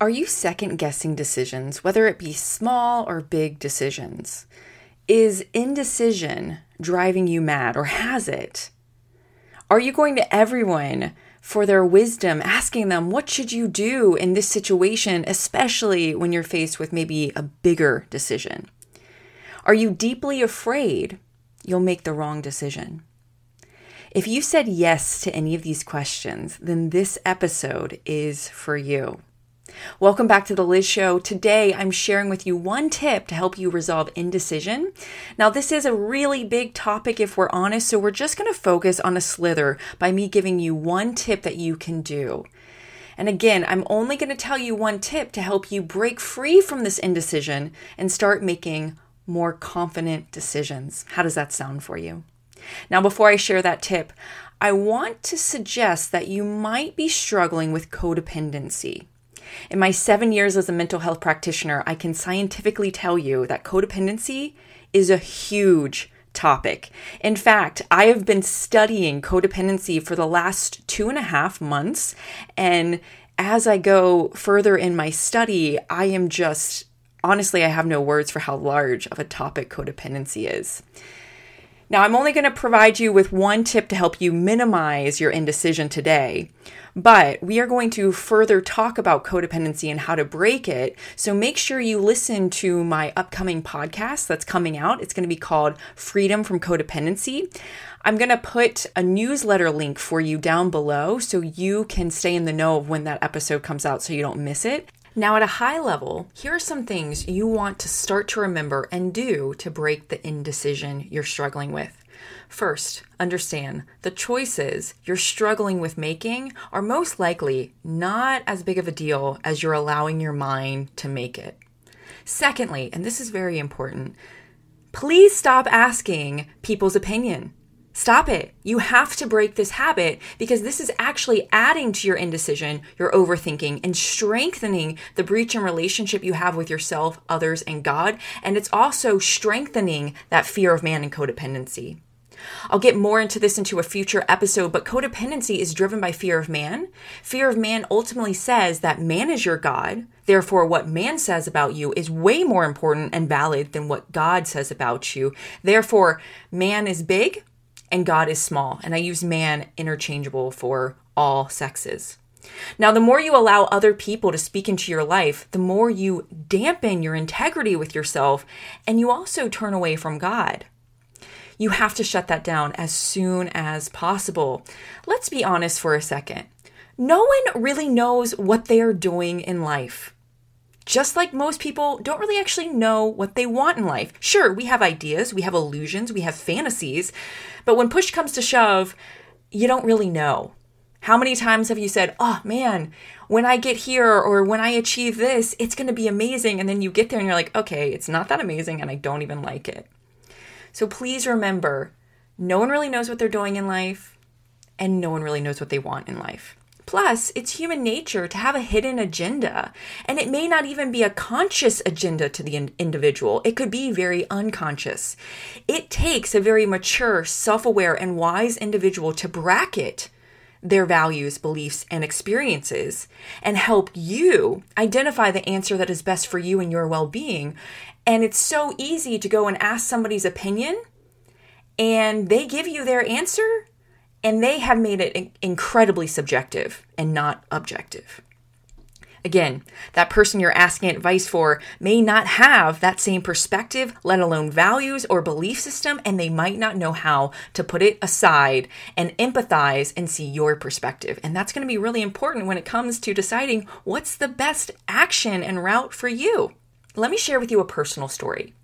Are you second guessing decisions, whether it be small or big decisions? Is indecision driving you mad or has it? Are you going to everyone for their wisdom, asking them, what should you do in this situation, especially when you're faced with maybe a bigger decision? Are you deeply afraid you'll make the wrong decision? If you said yes to any of these questions, then this episode is for you. Welcome back to the Liz Show. Today, I'm sharing with you one tip to help you resolve indecision. Now, this is a really big topic if we're honest, so we're just going to focus on a slither by me giving you one tip that you can do. And again, I'm only going to tell you one tip to help you break free from this indecision and start making more confident decisions. How does that sound for you? Now, before I share that tip, I want to suggest that you might be struggling with codependency. In my seven years as a mental health practitioner, I can scientifically tell you that codependency is a huge topic. In fact, I have been studying codependency for the last two and a half months. And as I go further in my study, I am just honestly, I have no words for how large of a topic codependency is. Now, I'm only going to provide you with one tip to help you minimize your indecision today, but we are going to further talk about codependency and how to break it. So make sure you listen to my upcoming podcast that's coming out. It's going to be called Freedom from Codependency. I'm going to put a newsletter link for you down below so you can stay in the know of when that episode comes out so you don't miss it. Now, at a high level, here are some things you want to start to remember and do to break the indecision you're struggling with. First, understand the choices you're struggling with making are most likely not as big of a deal as you're allowing your mind to make it. Secondly, and this is very important, please stop asking people's opinion. Stop it. You have to break this habit because this is actually adding to your indecision, your overthinking, and strengthening the breach in relationship you have with yourself, others, and God. And it's also strengthening that fear of man and codependency. I'll get more into this into a future episode, but codependency is driven by fear of man. Fear of man ultimately says that man is your God. Therefore, what man says about you is way more important and valid than what God says about you. Therefore, man is big, and God is small. And I use man interchangeable for all sexes. Now, the more you allow other people to speak into your life, the more you dampen your integrity with yourself, and you also turn away from God. You have to shut that down as soon as possible. Let's be honest for a second. No one really knows what they are doing in life just like most people don't really actually know what they want in life. Sure, we have ideas, we have illusions, we have fantasies, but when push comes to shove, you don't really know. How many times have you said, oh man, when I get here or when I achieve this, it's going to be amazing. And then you get there and you're like, okay, it's not that amazing and I don't even like it. So please remember no one really knows what they're doing in life and no one really knows what they want in life. Plus, it's human nature to have a hidden agenda, and it may not even be a conscious agenda to the in- individual. It could be very unconscious. It takes a very mature, self aware, and wise individual to bracket their values, beliefs, and experiences and help you identify the answer that is best for you and your well being. And it's so easy to go and ask somebody's opinion and they give you their answer and they have made it incredibly subjective and not objective. Again, that person you're asking advice for may not have that same perspective, let alone values or belief system, and they might not know how to put it aside and empathize and see your perspective. And that's going to be really important when it comes to deciding what's the best action and route for you. Let me share with you a personal story.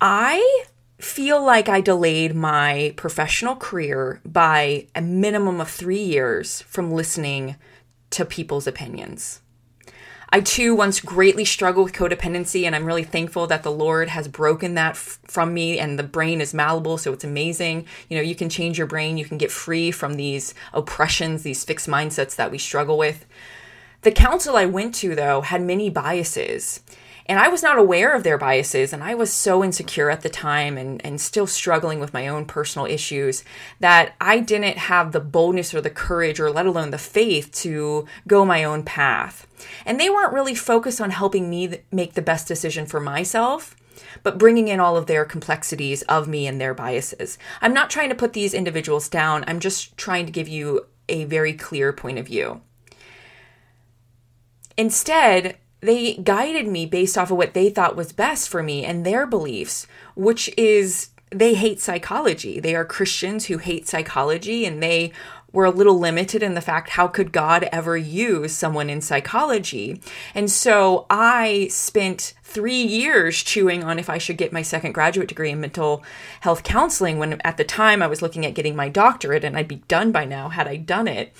I feel like I delayed my professional career by a minimum of three years from listening to people's opinions. I too once greatly struggled with codependency, and I'm really thankful that the Lord has broken that f- from me. And the brain is malleable, so it's amazing. You know, you can change your brain, you can get free from these oppressions, these fixed mindsets that we struggle with. The counsel I went to, though, had many biases. And I was not aware of their biases, and I was so insecure at the time and, and still struggling with my own personal issues that I didn't have the boldness or the courage or let alone the faith to go my own path. And they weren't really focused on helping me make the best decision for myself but bringing in all of their complexities of me and their biases. I'm not trying to put these individuals down, I'm just trying to give you a very clear point of view. Instead, they guided me based off of what they thought was best for me and their beliefs, which is they hate psychology. They are Christians who hate psychology and they were a little limited in the fact how could God ever use someone in psychology? And so I spent three years chewing on if I should get my second graduate degree in mental health counseling when at the time I was looking at getting my doctorate and I'd be done by now had I done it.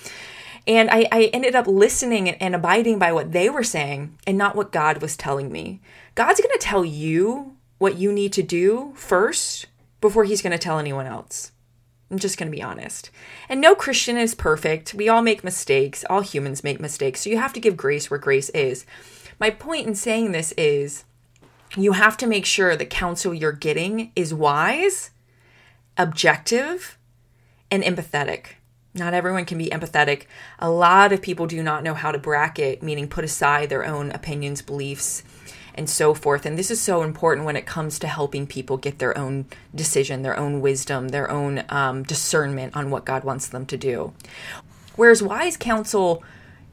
And I, I ended up listening and abiding by what they were saying and not what God was telling me. God's going to tell you what you need to do first before he's going to tell anyone else. I'm just going to be honest. And no Christian is perfect. We all make mistakes. All humans make mistakes. So you have to give grace where grace is. My point in saying this is you have to make sure the counsel you're getting is wise, objective, and empathetic. Not everyone can be empathetic. A lot of people do not know how to bracket, meaning put aside their own opinions, beliefs, and so forth. And this is so important when it comes to helping people get their own decision, their own wisdom, their own um, discernment on what God wants them to do. Whereas wise counsel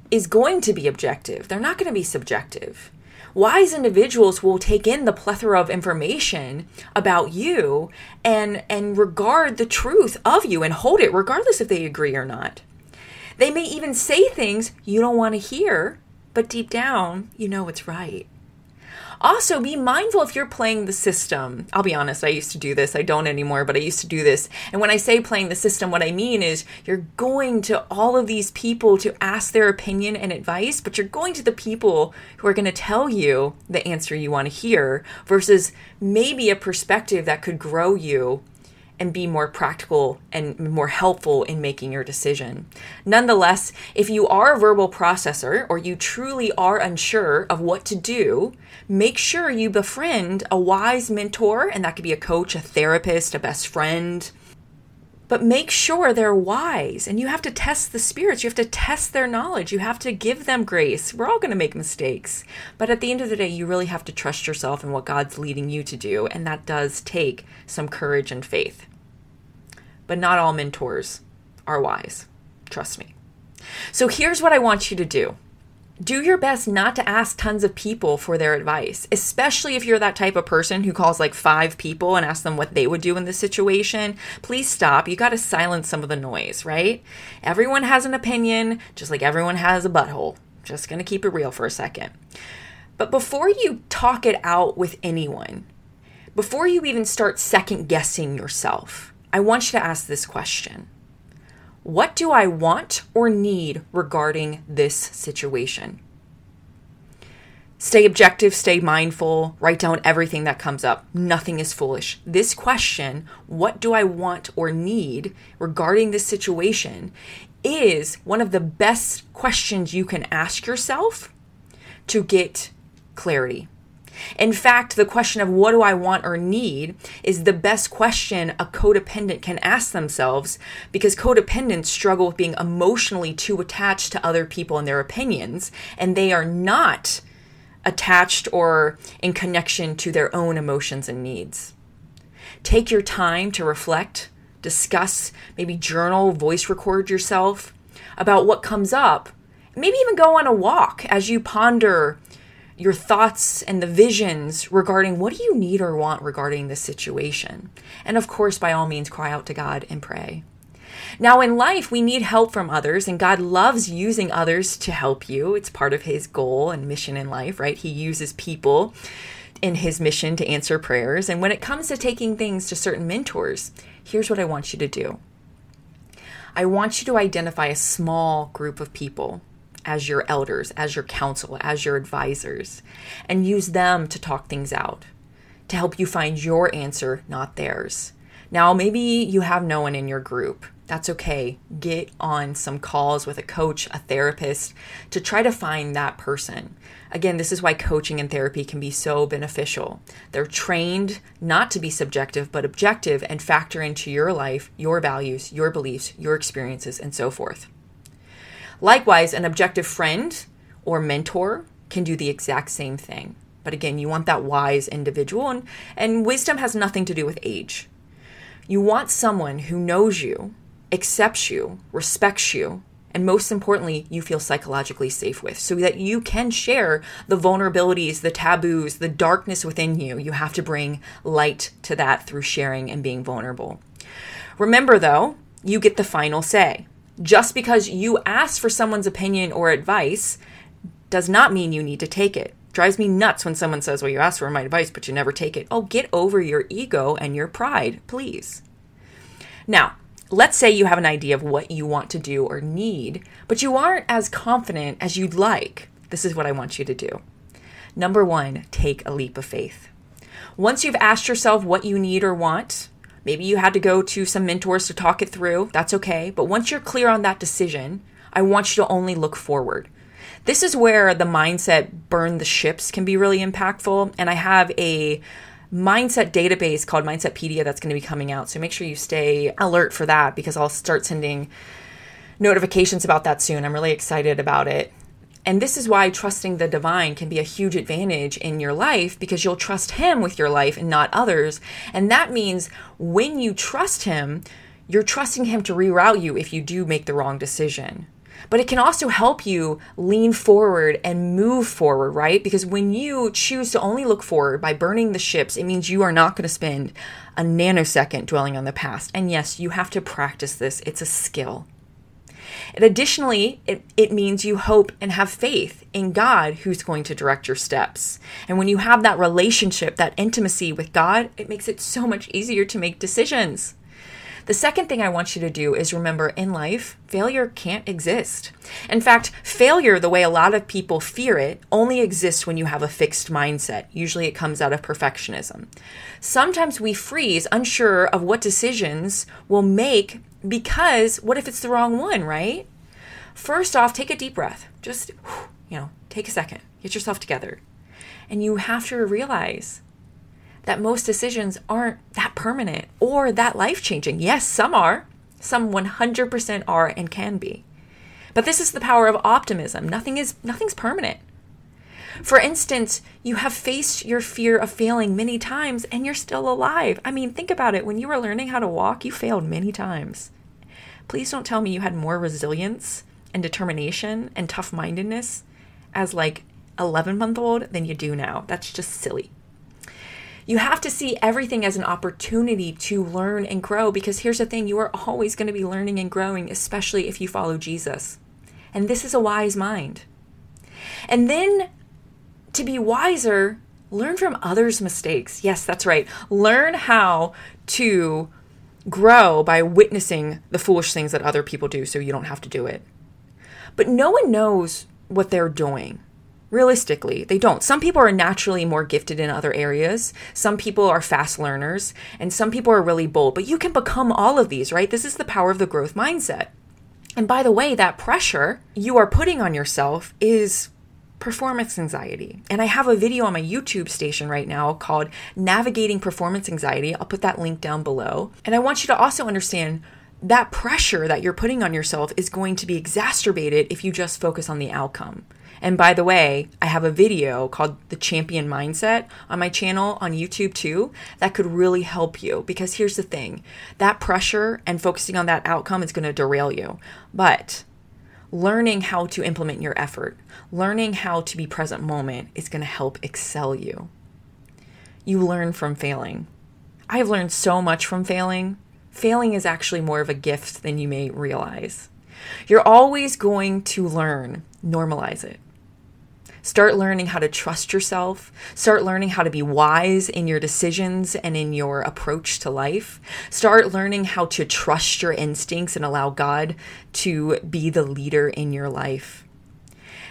is going to be objective, they're not going to be subjective. Wise individuals will take in the plethora of information about you and and regard the truth of you and hold it regardless if they agree or not. They may even say things you don't want to hear, but deep down, you know it's right. Also, be mindful if you're playing the system. I'll be honest, I used to do this. I don't anymore, but I used to do this. And when I say playing the system, what I mean is you're going to all of these people to ask their opinion and advice, but you're going to the people who are going to tell you the answer you want to hear versus maybe a perspective that could grow you and be more practical and more helpful in making your decision. Nonetheless, if you are a verbal processor or you truly are unsure of what to do, make sure you befriend a wise mentor, and that could be a coach, a therapist, a best friend. But make sure they're wise, and you have to test the spirits. You have to test their knowledge. You have to give them grace. We're all going to make mistakes. But at the end of the day, you really have to trust yourself and what God's leading you to do. And that does take some courage and faith. But not all mentors are wise. Trust me. So here's what I want you to do do your best not to ask tons of people for their advice, especially if you're that type of person who calls like five people and asks them what they would do in this situation. Please stop. You got to silence some of the noise, right? Everyone has an opinion, just like everyone has a butthole. Just going to keep it real for a second. But before you talk it out with anyone, before you even start second guessing yourself, I want you to ask this question what do I want or need regarding this situation? Stay objective, stay mindful, write down everything that comes up. Nothing is foolish. This question, what do I want or need regarding this situation, is one of the best questions you can ask yourself to get clarity. In fact, the question of what do I want or need is the best question a codependent can ask themselves because codependents struggle with being emotionally too attached to other people and their opinions, and they are not attached or in connection to their own emotions and needs. Take your time to reflect, discuss, maybe journal, voice record yourself about what comes up. Maybe even go on a walk as you ponder your thoughts and the visions regarding what do you need or want regarding this situation. And of course, by all means, cry out to God and pray. Now, in life, we need help from others, and God loves using others to help you. It's part of His goal and mission in life, right? He uses people in His mission to answer prayers. And when it comes to taking things to certain mentors, here's what I want you to do I want you to identify a small group of people as your elders, as your counsel, as your advisors, and use them to talk things out, to help you find your answer, not theirs. Now, maybe you have no one in your group, That's okay. Get on some calls with a coach, a therapist to try to find that person. Again, this is why coaching and therapy can be so beneficial. They're trained not to be subjective, but objective and factor into your life, your values, your beliefs, your experiences, and so forth. Likewise, an objective friend or mentor can do the exact same thing. But again, you want that wise individual, and, and wisdom has nothing to do with age. You want someone who knows you, accepts you, respects you, and most importantly, you feel psychologically safe with so that you can share the vulnerabilities, the taboos, the darkness within you. You have to bring light to that through sharing and being vulnerable. Remember, though, you get the final say. Just because you ask for someone's opinion or advice does not mean you need to take it. Drives me nuts when someone says, Well, you asked for my advice, but you never take it. Oh, get over your ego and your pride, please. Now, Let's say you have an idea of what you want to do or need, but you aren't as confident as you'd like. This is what I want you to do. Number one, take a leap of faith. Once you've asked yourself what you need or want, maybe you had to go to some mentors to talk it through, that's okay. But once you're clear on that decision, I want you to only look forward. This is where the mindset burn the ships can be really impactful. And I have a mindset database called Mindsetpedia that's going to be coming out. So make sure you stay alert for that because I'll start sending notifications about that soon. I'm really excited about it. And this is why trusting the divine can be a huge advantage in your life because you'll trust him with your life and not others. And that means when you trust him, you're trusting him to reroute you if you do make the wrong decision but it can also help you lean forward and move forward, right? Because when you choose to only look forward by burning the ships, it means you are not going to spend a nanosecond dwelling on the past. And yes, you have to practice this, it's a skill. And additionally, it, it means you hope and have faith in God who's going to direct your steps. And when you have that relationship, that intimacy with God, it makes it so much easier to make decisions. The second thing I want you to do is remember in life, failure can't exist. In fact, failure, the way a lot of people fear it, only exists when you have a fixed mindset. Usually it comes out of perfectionism. Sometimes we freeze, unsure of what decisions we'll make because what if it's the wrong one, right? First off, take a deep breath. Just, you know, take a second, get yourself together. And you have to realize that most decisions aren't that permanent or that life changing. Yes, some are. Some 100% are and can be. But this is the power of optimism. Nothing is nothing's permanent. For instance, you have faced your fear of failing many times and you're still alive. I mean, think about it. When you were learning how to walk, you failed many times. Please don't tell me you had more resilience and determination and tough mindedness as like 11 month old than you do now. That's just silly. You have to see everything as an opportunity to learn and grow because here's the thing you are always going to be learning and growing, especially if you follow Jesus. And this is a wise mind. And then to be wiser, learn from others' mistakes. Yes, that's right. Learn how to grow by witnessing the foolish things that other people do so you don't have to do it. But no one knows what they're doing. Realistically, they don't. Some people are naturally more gifted in other areas. Some people are fast learners, and some people are really bold. But you can become all of these, right? This is the power of the growth mindset. And by the way, that pressure you are putting on yourself is performance anxiety. And I have a video on my YouTube station right now called Navigating Performance Anxiety. I'll put that link down below. And I want you to also understand that pressure that you're putting on yourself is going to be exacerbated if you just focus on the outcome. And by the way, I have a video called The Champion Mindset on my channel on YouTube too that could really help you because here's the thing that pressure and focusing on that outcome is going to derail you. But learning how to implement your effort, learning how to be present moment is going to help excel you. You learn from failing. I have learned so much from failing. Failing is actually more of a gift than you may realize. You're always going to learn, normalize it. Start learning how to trust yourself. Start learning how to be wise in your decisions and in your approach to life. Start learning how to trust your instincts and allow God to be the leader in your life.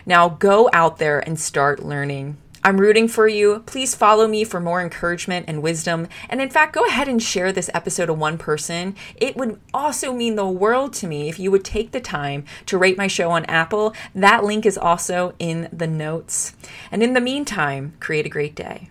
Now go out there and start learning. I'm rooting for you. Please follow me for more encouragement and wisdom. And in fact, go ahead and share this episode to one person. It would also mean the world to me if you would take the time to rate my show on Apple. That link is also in the notes. And in the meantime, create a great day.